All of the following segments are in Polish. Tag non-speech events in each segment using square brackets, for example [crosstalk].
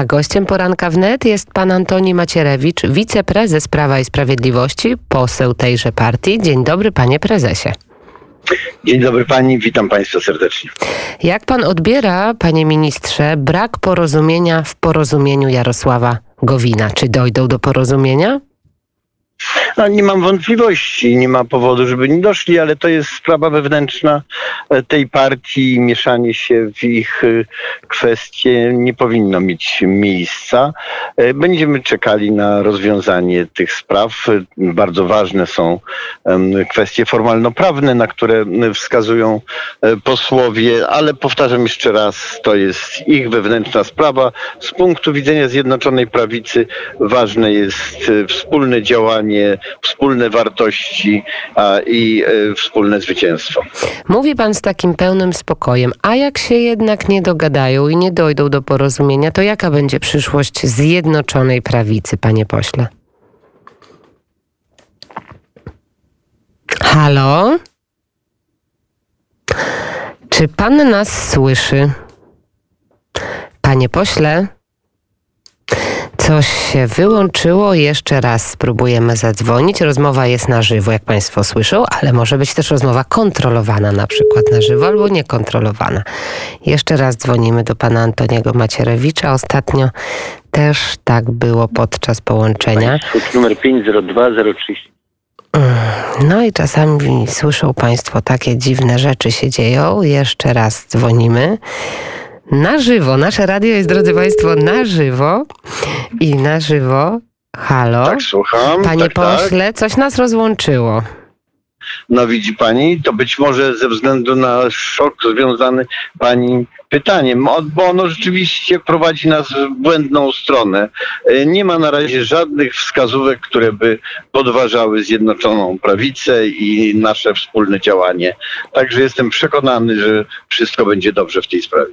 A gościem poranka wnet jest pan Antoni Macierewicz, wiceprezes Prawa i Sprawiedliwości, poseł tejże partii. Dzień dobry, panie prezesie. Dzień dobry pani, witam państwa serdecznie. Jak pan odbiera, panie ministrze, brak porozumienia w porozumieniu Jarosława Gowina? Czy dojdą do porozumienia? No, nie mam wątpliwości, nie ma powodu, żeby nie doszli, ale to jest sprawa wewnętrzna e, tej partii. Mieszanie się w ich e, kwestie nie powinno mieć miejsca. E, będziemy czekali na rozwiązanie tych spraw. Bardzo ważne są kwestie formalno-prawne, na które wskazują posłowie, ale powtarzam jeszcze raz, to jest ich wewnętrzna sprawa. Z punktu widzenia Zjednoczonej Prawicy ważne jest wspólne działanie wspólne wartości i e, wspólne zwycięstwo. Mówi pan z takim pełnym spokojem, a jak się jednak nie dogadają i nie dojdą do porozumienia, to jaka będzie przyszłość Zjednoczonej Prawicy, panie pośle? Halo? Czy pan nas słyszy? Panie pośle? Coś się wyłączyło, jeszcze raz spróbujemy zadzwonić. Rozmowa jest na żywo, jak Państwo słyszą, ale może być też rozmowa kontrolowana, na przykład na żywo albo niekontrolowana. Jeszcze raz dzwonimy do pana Antoniego Macierewicza. Ostatnio też tak było podczas połączenia. numer 502030. No i czasami słyszą Państwo takie dziwne rzeczy się dzieją. Jeszcze raz dzwonimy na żywo. Nasze radio jest, drodzy Państwo, na żywo i na żywo. Halo? Tak, słucham. Panie tak, pośle, tak. coś nas rozłączyło. No widzi pani, to być może ze względu na szok związany pani pytaniem, bo ono rzeczywiście prowadzi nas w błędną stronę. E, nie ma na razie żadnych wskazówek, które by podważały Zjednoczoną Prawicę i nasze wspólne działanie. Także jestem przekonany, że wszystko będzie dobrze w tej sprawie.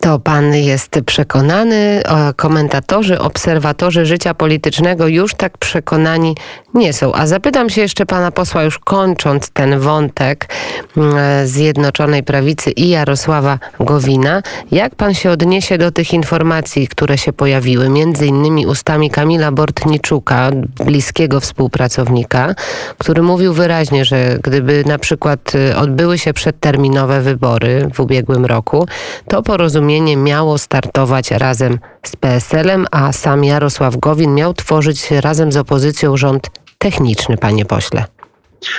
To pan jest przekonany, komentatorzy, obserwatorzy życia politycznego już tak przekonani nie są. A zapytam się jeszcze pana posła, już kończąc ten wątek mm, Zjednoczonej Prawicy i Jarosława Gowina, jak pan się odniesie do tych informacji, które się pojawiły, między innymi ustami Kamila Bortniczuka, bliskiego współpracownika, który mówił wyraźnie, że gdyby na przykład y, odbyły się przedterminowe wybory w ubiegłym roku, to porozumienie porozumienie miało startować razem z PSL-em, a sam Jarosław Gowin miał tworzyć razem z opozycją rząd techniczny, panie pośle.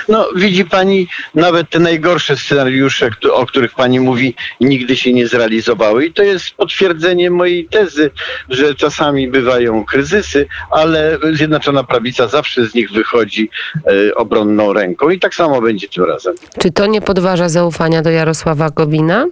No, widzi pani, nawet te najgorsze scenariusze, o których pani mówi, nigdy się nie zrealizowały. I to jest potwierdzenie mojej tezy, że czasami bywają kryzysy, ale Zjednoczona Prawica zawsze z nich wychodzi e, obronną ręką. I tak samo będzie tym razem. Czy to nie podważa zaufania do Jarosława Gowina?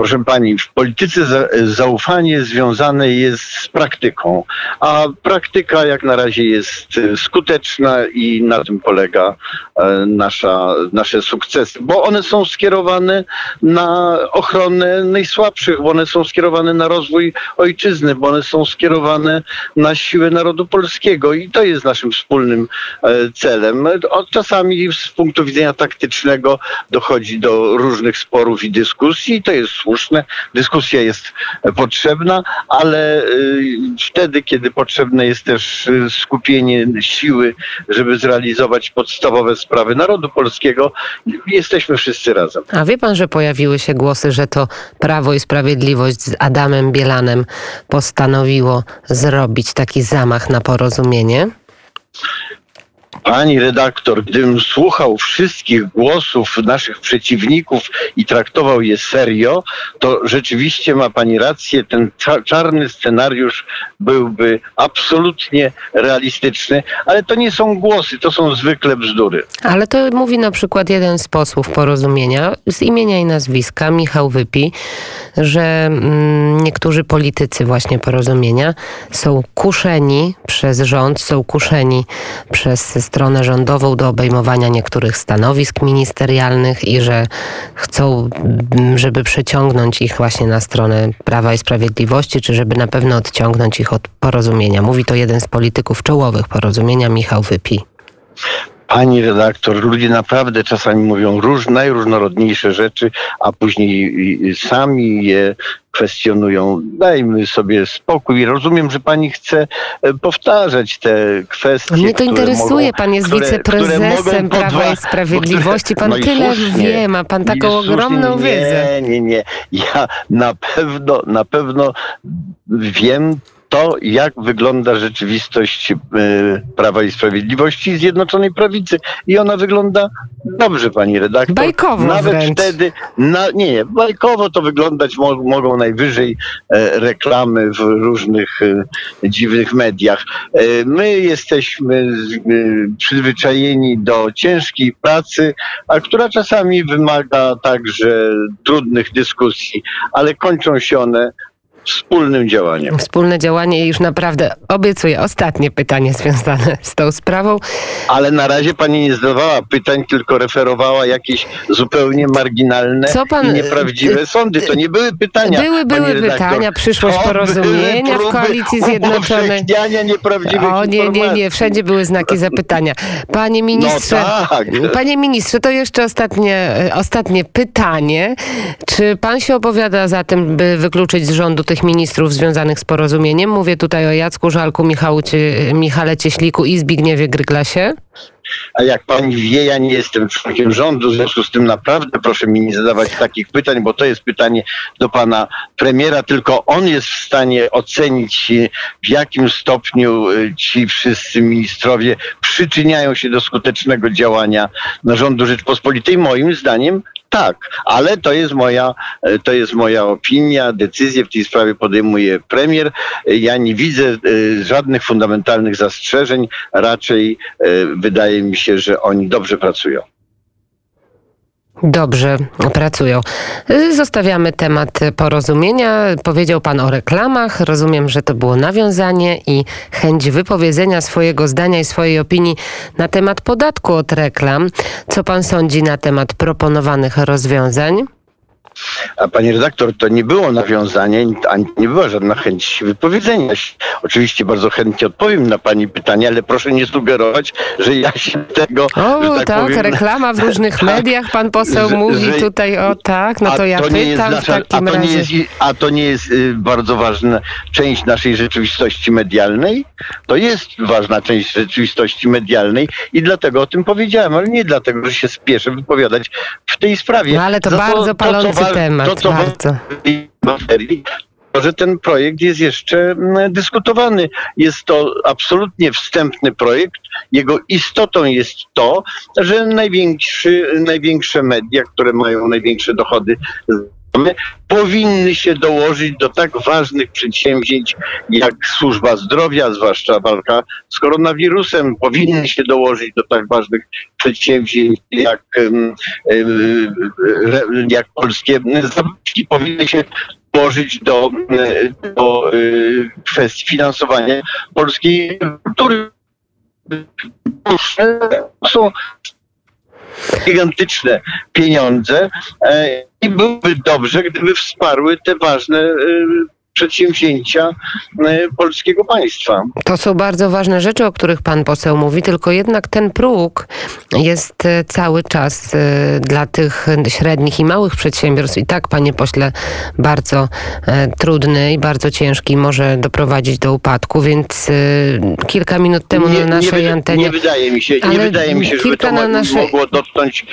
Proszę pani, w polityce zaufanie związane jest z praktyką, a praktyka jak na razie jest e, skuteczna i na tym polega e, nasza, nasze sukcesy, bo one są skierowane na ochronę najsłabszych, bo one są skierowane na rozwój ojczyzny, bo one są skierowane na siłę narodu polskiego i to jest naszym wspólnym e, celem. Czasami z punktu widzenia taktycznego dochodzi do różnych sporów i dyskusji to jest słuszne. Dyskusja jest potrzebna, ale y, wtedy, kiedy potrzebne jest też y, skupienie siły, żeby zrealizować podstawowe sprawy narodu polskiego, jesteśmy wszyscy razem. A wie pan, że pojawiły się głosy, że to Prawo i Sprawiedliwość z Adamem Bielanem postanowiło zrobić taki zamach na porozumienie? Pani redaktor, gdybym słuchał wszystkich głosów naszych przeciwników i traktował je serio, to rzeczywiście ma pani rację, ten czarny scenariusz byłby absolutnie realistyczny, ale to nie są głosy, to są zwykle bzdury. Ale to mówi na przykład jeden z posłów porozumienia z imienia i nazwiska, Michał Wypi, że mm, niektórzy politycy właśnie porozumienia są kuszeni przez rząd, są kuszeni przez stronę rządową do obejmowania niektórych stanowisk ministerialnych i że chcą, żeby przeciągnąć ich właśnie na stronę Prawa i Sprawiedliwości, czy żeby na pewno odciągnąć ich od porozumienia. Mówi to jeden z polityków czołowych porozumienia, Michał Wypi. Pani redaktor, ludzie naprawdę czasami mówią róż, najróżnorodniejsze rzeczy, a później sami je kwestionują. Dajmy sobie spokój. Rozumiem, że pani chce e, powtarzać te kwestie. Mnie to które interesuje. Mogą, pan jest które- wiceprezesem które Prawa i Sprawiedliwości. Pan No tyle słusznie. wie, ma pan taką ogromną nie, wiedzę. Nie, nie, Ja na pewno, na pewno wiem to, jak wygląda rzeczywistość e, Prawa i Sprawiedliwości i Zjednoczonej Prawicy. I ona wygląda dobrze, pani redaktor. Bajkowo Nawet wręcz. wtedy, na, nie, nie, bajkowo to wyglądać mo, mogą najwyżej e, reklamy w różnych e, dziwnych mediach. E, my jesteśmy z, e, przyzwyczajeni do ciężkiej pracy, a która czasami wymaga także trudnych dyskusji, ale kończą się one wspólnym działaniem. Wspólne działanie i już naprawdę obiecuję ostatnie pytanie związane z tą sprawą. Ale na razie pani nie zadawała pytań, tylko referowała jakieś zupełnie marginalne Co pan- i nieprawdziwe sądy. To nie były pytania. Były, były redaktor. pytania, przyszłość To porozumienia w Koalicji [laughs] Zjednoczonej. nieprawdziwych O nie, nie, nie, wszędzie były znaki zapytania. Panie ministrze, No tak. panie ministrze, to jeszcze ostatnie, e, ostatnie pytanie. Czy pan się opowiada za tym, by wykluczyć z rządu tych ministrów związanych z porozumieniem? Mówię tutaj o Jacku Żalku, Michału Michale Cieśliku i Zbigniewie Gryglasie. A jak pani wie, ja nie jestem członkiem rządu, w związku z tym naprawdę proszę mi nie zadawać takich pytań, bo to jest pytanie do pana premiera, tylko on jest w stanie ocenić, e, w jakim stopniu e, ci wszyscy ministrowie przyczyniają się do skutecznego działania rządu Rzeczpospolitej. Moim zdaniem tak, ale to jest moja, e, to jest moja opinia, decyzję w tej sprawie podejmuje premier. Ja nie widzę e, żadnych fundamentalnych zastrzeżeń, raczej e, wydaje mi się, że oni dobrze pracują. Dobrze pracują. Zostawiamy temat porozumienia. Powiedział Pan o reklamach. Rozumiem, że to było nawiązanie i chęć wypowiedzenia swojego zdania i swojej opinii na temat podatku od reklam. Co Pan sądzi na temat proponowanych rozwiązań? A pani redaktor, to nie było nawiązanie, ani nie była żadna chęć wypowiedzenia się. Oczywiście bardzo chętnie odpowiem na pani pytanie, ale proszę nie sugerować, że ja się tego. O, tak, tak, powiem, reklama w różnych tak, [laughs] mediach. Pan poseł że- mówi że- tutaj o tak, no to ja jest pytam w nasza- takim a to razie. Nie jest, a to nie jest y, bardzo ważna część naszej rzeczywistości medialnej? To jest ważna część rzeczywistości medialnej i dlatego o tym powiedziałem, ale nie dlatego, że się spieszę wypowiadać w tej sprawie. No ale to Za bardzo wa- temat, To, co bardzo. materii, to, że ten projekt jest jeszcze mm, dyskutowany. Jest to absolutnie wstępny projekt. Jego istotą jest to, że największy, największe media, które mają największe dochody z powinny się dołożyć do tak ważnych przedsięwzięć jak służba zdrowia, zwłaszcza walka z koronawirusem, powinny się dołożyć do tak ważnych przedsięwzięć jak, jak polskie zabytki, powinny się dołożyć do, e, do e, kwestii finansowania polskiej kultury. Są gigantyczne pieniądze i byłoby dobrze, gdyby wsparły te ważne e, przedsięwzięcia e, polskiego państwa. To są bardzo ważne rzeczy, o których pan poseł mówi, tylko jednak ten próg jest e, cały czas e, dla tych średnich i małych przedsiębiorstw i tak, panie pośle, bardzo trudny i bardzo ciężki, może doprowadzić do upadku, więc kilka minut temu na naszej wyda- antenie... nie wydaje mi się, nie wydaje mi się, żeby to na naszej- mogło dotknąć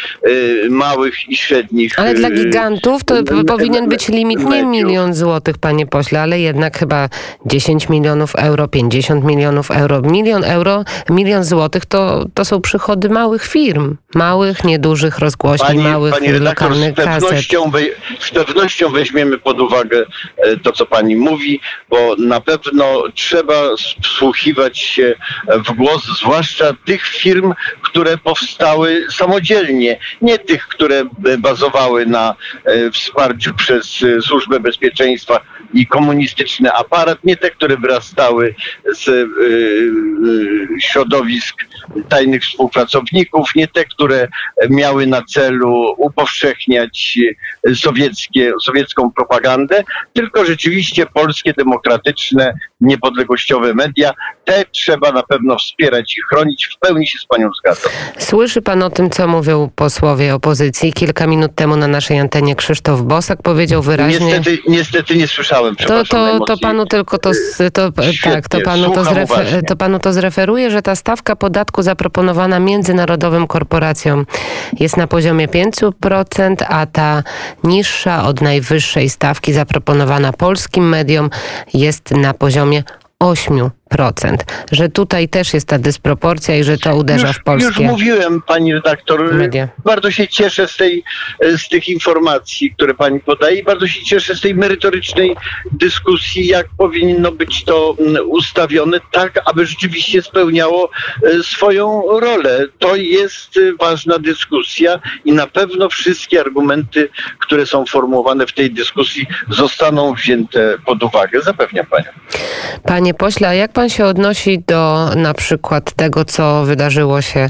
małych i średnich. Ale dla gigantów to powinien być limit nie milion złotych, panie pośle, ale jednak chyba 10 milionów euro, 50 milionów euro. Milion euro, milion złotych to, to są przychody małych firm. Małych, niedużych rozgłośni, Pani, małych pani redaktor, lokalnych z pewnością, wej- z pewnością weźmiemy pod uwagę e, to, co pani mówi, bo na pewno trzeba wsłuchiwać się w głos, zwłaszcza tych firm, które powstały samodzielnie, nie tych, które e, bazowały na e, wsparciu przez Służbę Bezpieczeństwa i komunistyczny aparat, nie te, które wyrastały z e, e, środowisk tajnych współpracowników, nie te, które miały na celu upowszechniać sowieckie, sowiecką propagandę, tylko rzeczywiście polskie, demokratyczne niepodległościowe media. Te trzeba na pewno wspierać i chronić. W pełni się z panią zgadzam. Słyszy pan o tym, co mówią posłowie opozycji? Kilka minut temu na naszej antenie Krzysztof Bosak powiedział wyraźnie... Niestety, niestety nie słyszałem, to, to, to panu tylko to, to, tak, to panu to, zrefer, to panu to zreferuje, że ta stawka podatku zaproponowana międzynarodowym korporacjom jest na poziomie 5%, a ta niższa od najwyższej stawki zaproponowana polskim mediom jest na poziomie 8% że tutaj też jest ta dysproporcja i że to uderza już, w polskie Już mówiłem, pani redaktor, media. bardzo się cieszę z, tej, z tych informacji, które pani podaje i bardzo się cieszę z tej merytorycznej dyskusji, jak powinno być to mm, ustawione, tak aby rzeczywiście spełniało e, swoją rolę. To jest e, ważna dyskusja i na pewno wszystkie argumenty, które są formułowane w tej dyskusji zostaną wzięte pod uwagę. Zapewniam panią. Panie pośle, a jak pan się odnosi do na przykład tego, co wydarzyło się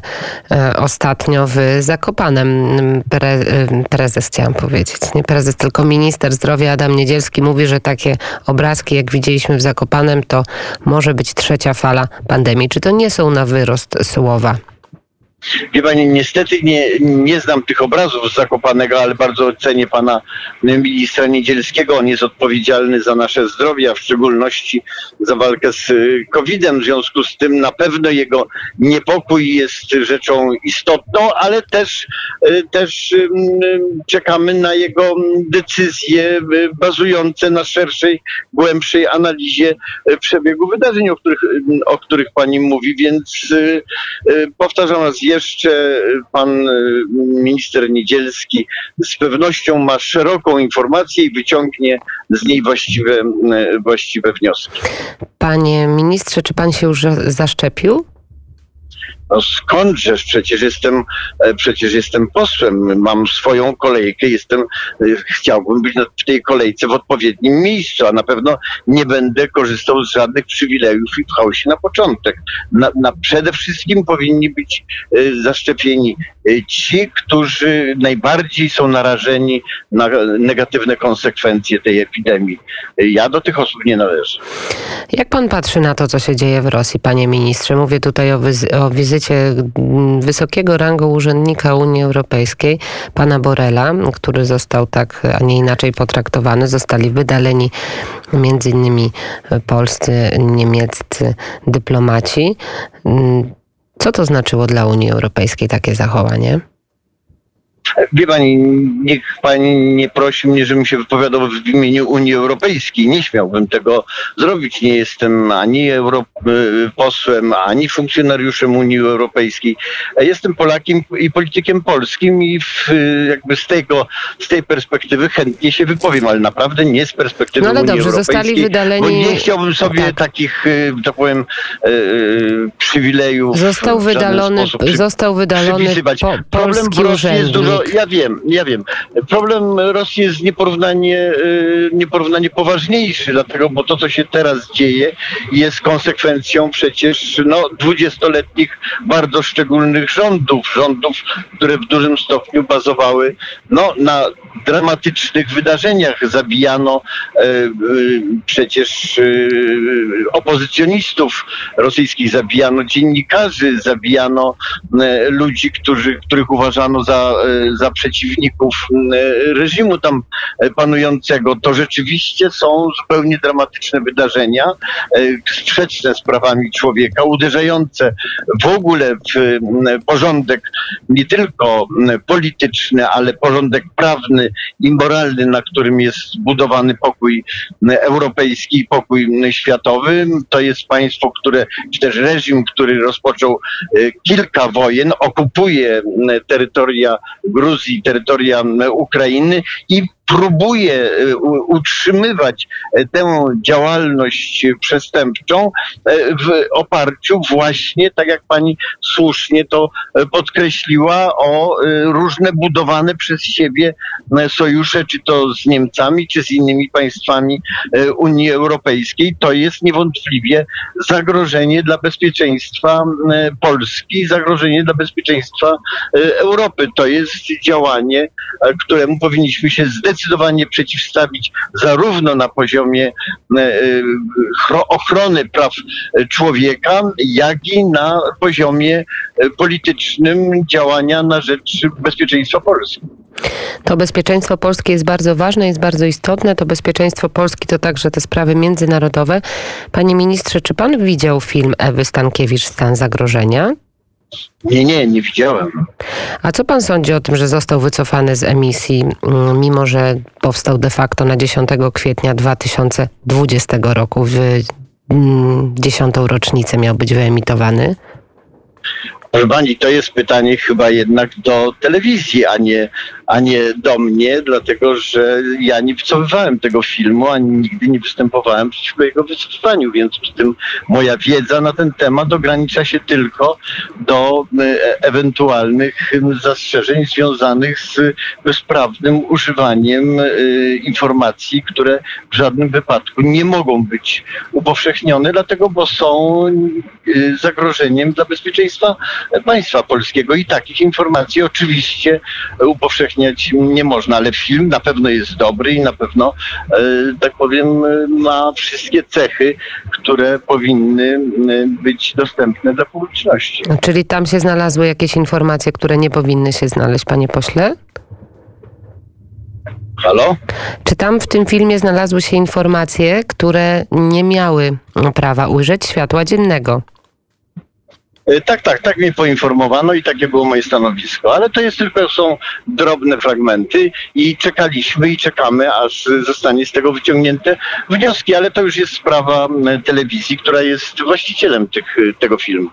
e, ostatnio w Zakopanem? Pre, prezes chciałam powiedzieć, nie prezes, tylko minister zdrowia Adam Niedzielski mówi, że takie obrazki, jak widzieliśmy w Zakopanem, to może być trzecia fala pandemii. Czy to nie są na wyrost słowa? Wie pani, niestety nie, nie znam tych obrazów z Zakopanego, ale bardzo cenię pana ministra Niedzielskiego. On jest odpowiedzialny za nasze zdrowie, a w szczególności za walkę z y, COVID-em. W związku z tym na pewno jego niepokój jest rzeczą istotną, ale też, y, też czekamy na jego decyzje y, bazujące na szerszej, głębszej analizie przebiegu wydarzeń, o których, o których pani mówi. Więc powtarzam raz jeszcze pan y, minister Niedzielski z pewnością ma szeroką informację i wyciągnie z niej właściwe, y, właściwe wnioski. Panie ministrze, czy pan się już zaszczepił? No skądżeż, przecież jestem, e, przecież jestem posłem, mam swoją kolejkę, jestem, e, chciałbym być w tej kolejce w odpowiednim miejscu, a na pewno nie będę korzystał z żadnych przywilejów i pchał się na początek. Na, na przede wszystkim powinni być e, zaszczepieni ci, którzy najbardziej są narażeni na negatywne konsekwencje tej epidemii. Ja do tych osób nie należę. Jak pan patrzy na to, co się dzieje w Rosji, panie ministrze? Mówię tutaj o, o wizycie mm, wysokiego rangu urzędnika Unii Europejskiej, pana Borela, który został tak, a nie inaczej potraktowany. Zostali wydaleni między innymi polscy, niemieccy dyplomaci. Mm, co to znaczyło dla Unii Europejskiej takie zachowanie? Wie pani, niech pani nie prosi mnie, żebym się wypowiadał w imieniu Unii Europejskiej. Nie śmiałbym tego zrobić. Nie jestem ani europosłem, ani funkcjonariuszem Unii Europejskiej. Jestem Polakiem i politykiem polskim i w, jakby z, tego, z tej perspektywy chętnie się wypowiem, ale naprawdę nie z perspektywy no ale Unii dobrze, Europejskiej. Zostali wydaleni... Bo nie chciałbym sobie tak. takich, tak powiem, e, przywilejów. Został wydalony, został wydalony po, polski urzędnik ja wiem, ja wiem. Problem Rosji jest nieporównanie, y, nieporównanie poważniejszy, dlatego, bo to, co się teraz dzieje, jest konsekwencją przecież no, dwudziestoletnich bardzo szczególnych rządów, rządów, które w dużym stopniu bazowały no, na dramatycznych wydarzeniach. Zabijano e, e, przecież e, opozycjonistów rosyjskich, zabijano dziennikarzy, zabijano ludzi, którzy, których uważano za, za przeciwników reżimu tam panującego. To rzeczywiście są zupełnie dramatyczne wydarzenia, sprzeczne z prawami człowieka, uderzające w ogóle w porządek nie tylko polityczny, ale porządek prawny i moralny, na którym jest zbudowany pokój europejski i pokój światowy. To jest państwo, które, czy też reżim, który rozpoczął e, kilka wojen, okupuje terytoria Gruzji, terytoria Ukrainy i próbuje e, utrzymywać e, tę działalność przestępczą e, w oparciu właśnie, tak jak pani słusznie to podkreśliła, o różne budowane przez siebie sojusze, czy to z Niemcami, czy z innymi państwami Unii Europejskiej. To jest niewątpliwie zagrożenie dla bezpieczeństwa Polski, zagrożenie dla bezpieczeństwa Europy. To jest działanie, któremu powinniśmy się zdecydować zdecydowanie przeciwstawić zarówno na poziomie ochrony praw człowieka, jak i na poziomie politycznym działania na rzecz bezpieczeństwa Polski. To bezpieczeństwo polskie jest bardzo ważne, jest bardzo istotne. To bezpieczeństwo Polski to także te sprawy międzynarodowe. Panie ministrze, czy pan widział film Ewy Stankiewicz Stan zagrożenia? Nie, nie, nie widziałem. A co pan sądzi o tym, że został wycofany z emisji, mm, mimo że powstał de facto na 10 kwietnia 2020 roku, w mm, dziesiątą rocznicę miał być wyemitowany? Pani, to jest pytanie chyba jednak do telewizji, a nie, a nie do mnie, dlatego że ja nie wycofywałem tego filmu, ani nigdy nie występowałem przeciwko jego wycofywaniu, więc przy tym moja wiedza na ten temat ogranicza się tylko do e, ewentualnych zastrzeżeń związanych z bezprawnym używaniem e, informacji, które w żadnym wypadku nie mogą być upowszechnione, dlatego bo są e, zagrożeniem dla bezpieczeństwa państwa polskiego i takich informacji oczywiście upowszechniać nie można, ale film na pewno jest dobry i na pewno, e, tak powiem, ma wszystkie cechy, które powinny e, być dostępne dla publiczności. Czyli tam się znalazły jakieś informacje, które nie powinny się znaleźć, panie pośle? Halo? Czy tam w tym filmie znalazły się informacje, które nie miały prawa ujrzeć światła dziennego? E, tak, tak, tak mnie poinformowano i takie było moje stanowisko, ale to jest tylko są drobne fragmenty i czekaliśmy i czekamy, aż zostanie z tego wyciągnięte wnioski, ale to już jest sprawa telewizji, która jest właścicielem tych, tego filmu.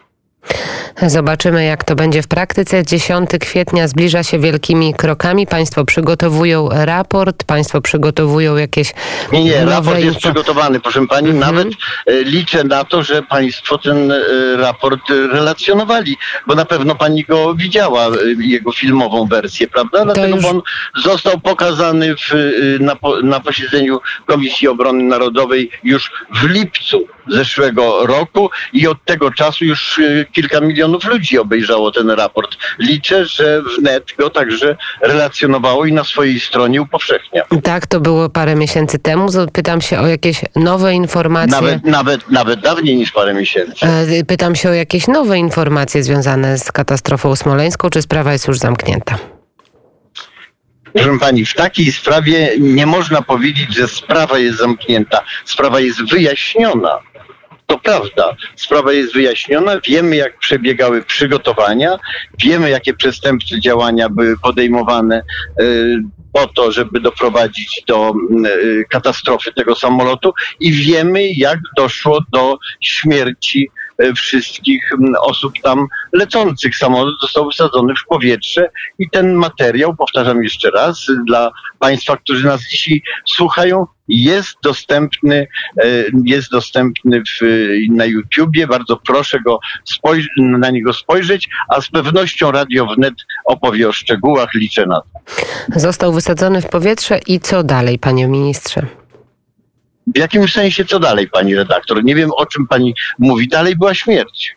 Zobaczymy, jak to będzie w praktyce. 10 kwietnia zbliża się wielkimi krokami. Państwo przygotowują raport, państwo przygotowują jakieś. Nie, nie, raport jest przygotowany, proszę pani. Mhm. Nawet e, liczę na to, że państwo ten e, raport relacjonowali, bo na pewno pani go widziała, e, jego filmową wersję, prawda? Dlatego już... on został pokazany w, na, na posiedzeniu Komisji Obrony Narodowej już w lipcu zeszłego roku i od tego czasu już kilka milionów ludzi obejrzało ten raport. Liczę, że wnet go także relacjonowało i na swojej stronie upowszechnia. Tak, to było parę miesięcy temu. Pytam się o jakieś nowe informacje. Nawet, nawet, nawet dawniej niż parę miesięcy. E, pytam się o jakieś nowe informacje związane z katastrofą smoleńską, czy sprawa jest już zamknięta? Proszę pani, w takiej sprawie nie można powiedzieć, że sprawa jest zamknięta. Sprawa jest wyjaśniona. To prawda, sprawa jest wyjaśniona, wiemy jak przebiegały przygotowania, wiemy jakie przestępcze działania były podejmowane y, po to, żeby doprowadzić do y, katastrofy tego samolotu i wiemy jak doszło do śmierci y, wszystkich osób tam lecących. Samolot został wysadzony w powietrze i ten materiał, powtarzam jeszcze raz, dla Państwa, którzy nas dzisiaj słuchają, jest dostępny, e, jest dostępny w, na YouTubie. Bardzo proszę go na niego spojrzeć, a z pewnością Radio Wnet opowie o szczegółach, liczę na to. Został wysadzony w powietrze i co dalej, panie ministrze? W jakim sensie co dalej, pani redaktor? Nie wiem, o czym pani mówi. Dalej była śmierć.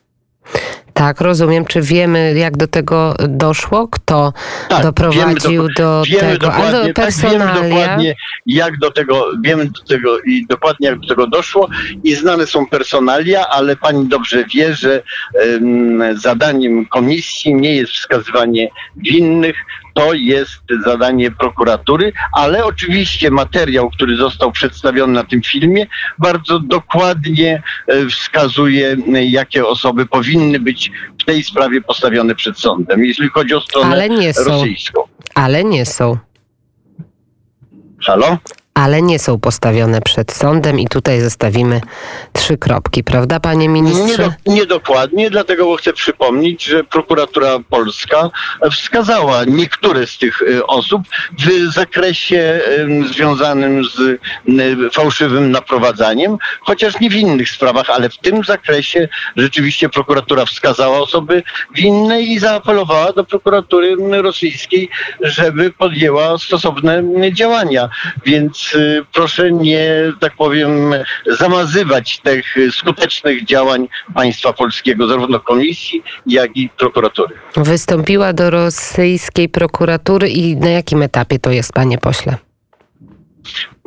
Tak, rozumiem. Czy wiemy, jak do tego doszło? Kto tak, doprowadził do, wiemy tego? Dokładnie, Ale personalia... Tak, wiemy dokładnie, jak do tego, wiemy do tego i dokładnie jak do tego doszło i znane są personalia, ale pani dobrze wie, że um, zadaniem komisji nie jest wskazywanie winnych, to jest zadanie prokuratury, ale oczywiście materiał, który został przedstawiony na tym filmie, bardzo dokładnie e, wskazuje, jakie osoby powinny być w tej sprawie postawione przed sądem, jeśli chodzi o stronę ale nie są. rosyjską. Ale nie są. Halo? Ale nie są postawione przed sądem i tutaj zostawimy trzy kropki, prawda panie ministrze? Nie, niedokładnie, dlatego bo chcę przypomnieć, że prokuratura polska wskazała niektóre z tych y, osób w zakresie związanym z y, fałszywym naprowadzaniem, chociaż nie w innych sprawach, ale w tym zakresie rzeczywiście prokuratura wskazała osoby winne i zaapelowała do prokuratury rosyjskiej, żeby podjęła stosowne działania. Więc Y, proszę nie, tak powiem, zamazywać tych skutecznych działań państwa polskiego, zarówno komisji, jak i prokuratury. Wystąpiła do rosyjskiej prokuratury i na jakim etapie to jest, panie pośle?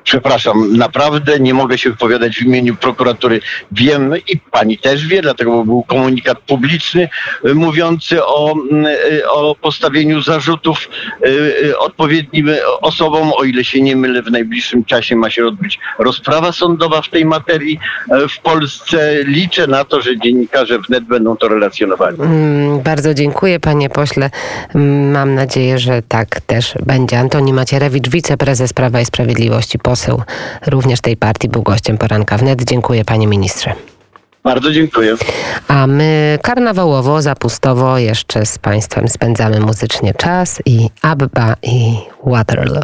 Przepraszam, naprawdę nie mogę się wypowiadać w imieniu prokuratury. Wiem i pani też wie, dlatego był komunikat publiczny y, mówiący o, y, o postawieniu zarzutów y, odpowiednim osobom. O ile się nie mylę, w najbliższym czasie ma się odbyć rozprawa sądowa w tej materii w Polsce. Liczę na to, że dziennikarze wnet będą to relacjonowali. Mm, Bardzo dziękuję, panie pośle. Mm, Mam nadzieję, że tak też będzie. Antoni Macierewicz, wiceprezes Prawa i Sprawiedliwości, poseł również tej partii, był gościem poranka wnet. Dziękuję, panie ministrze. Bardzo dziękuję. A my karnawałowo, zapustowo jeszcze z państwem spędzamy muzycznie czas i Abba i Waterloo.